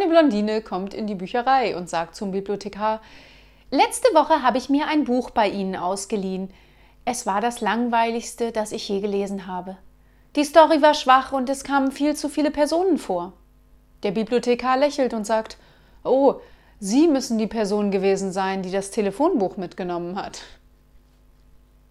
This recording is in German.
Eine Blondine kommt in die Bücherei und sagt zum Bibliothekar, Letzte Woche habe ich mir ein Buch bei Ihnen ausgeliehen. Es war das langweiligste, das ich je gelesen habe. Die Story war schwach und es kamen viel zu viele Personen vor. Der Bibliothekar lächelt und sagt, Oh, Sie müssen die Person gewesen sein, die das Telefonbuch mitgenommen hat.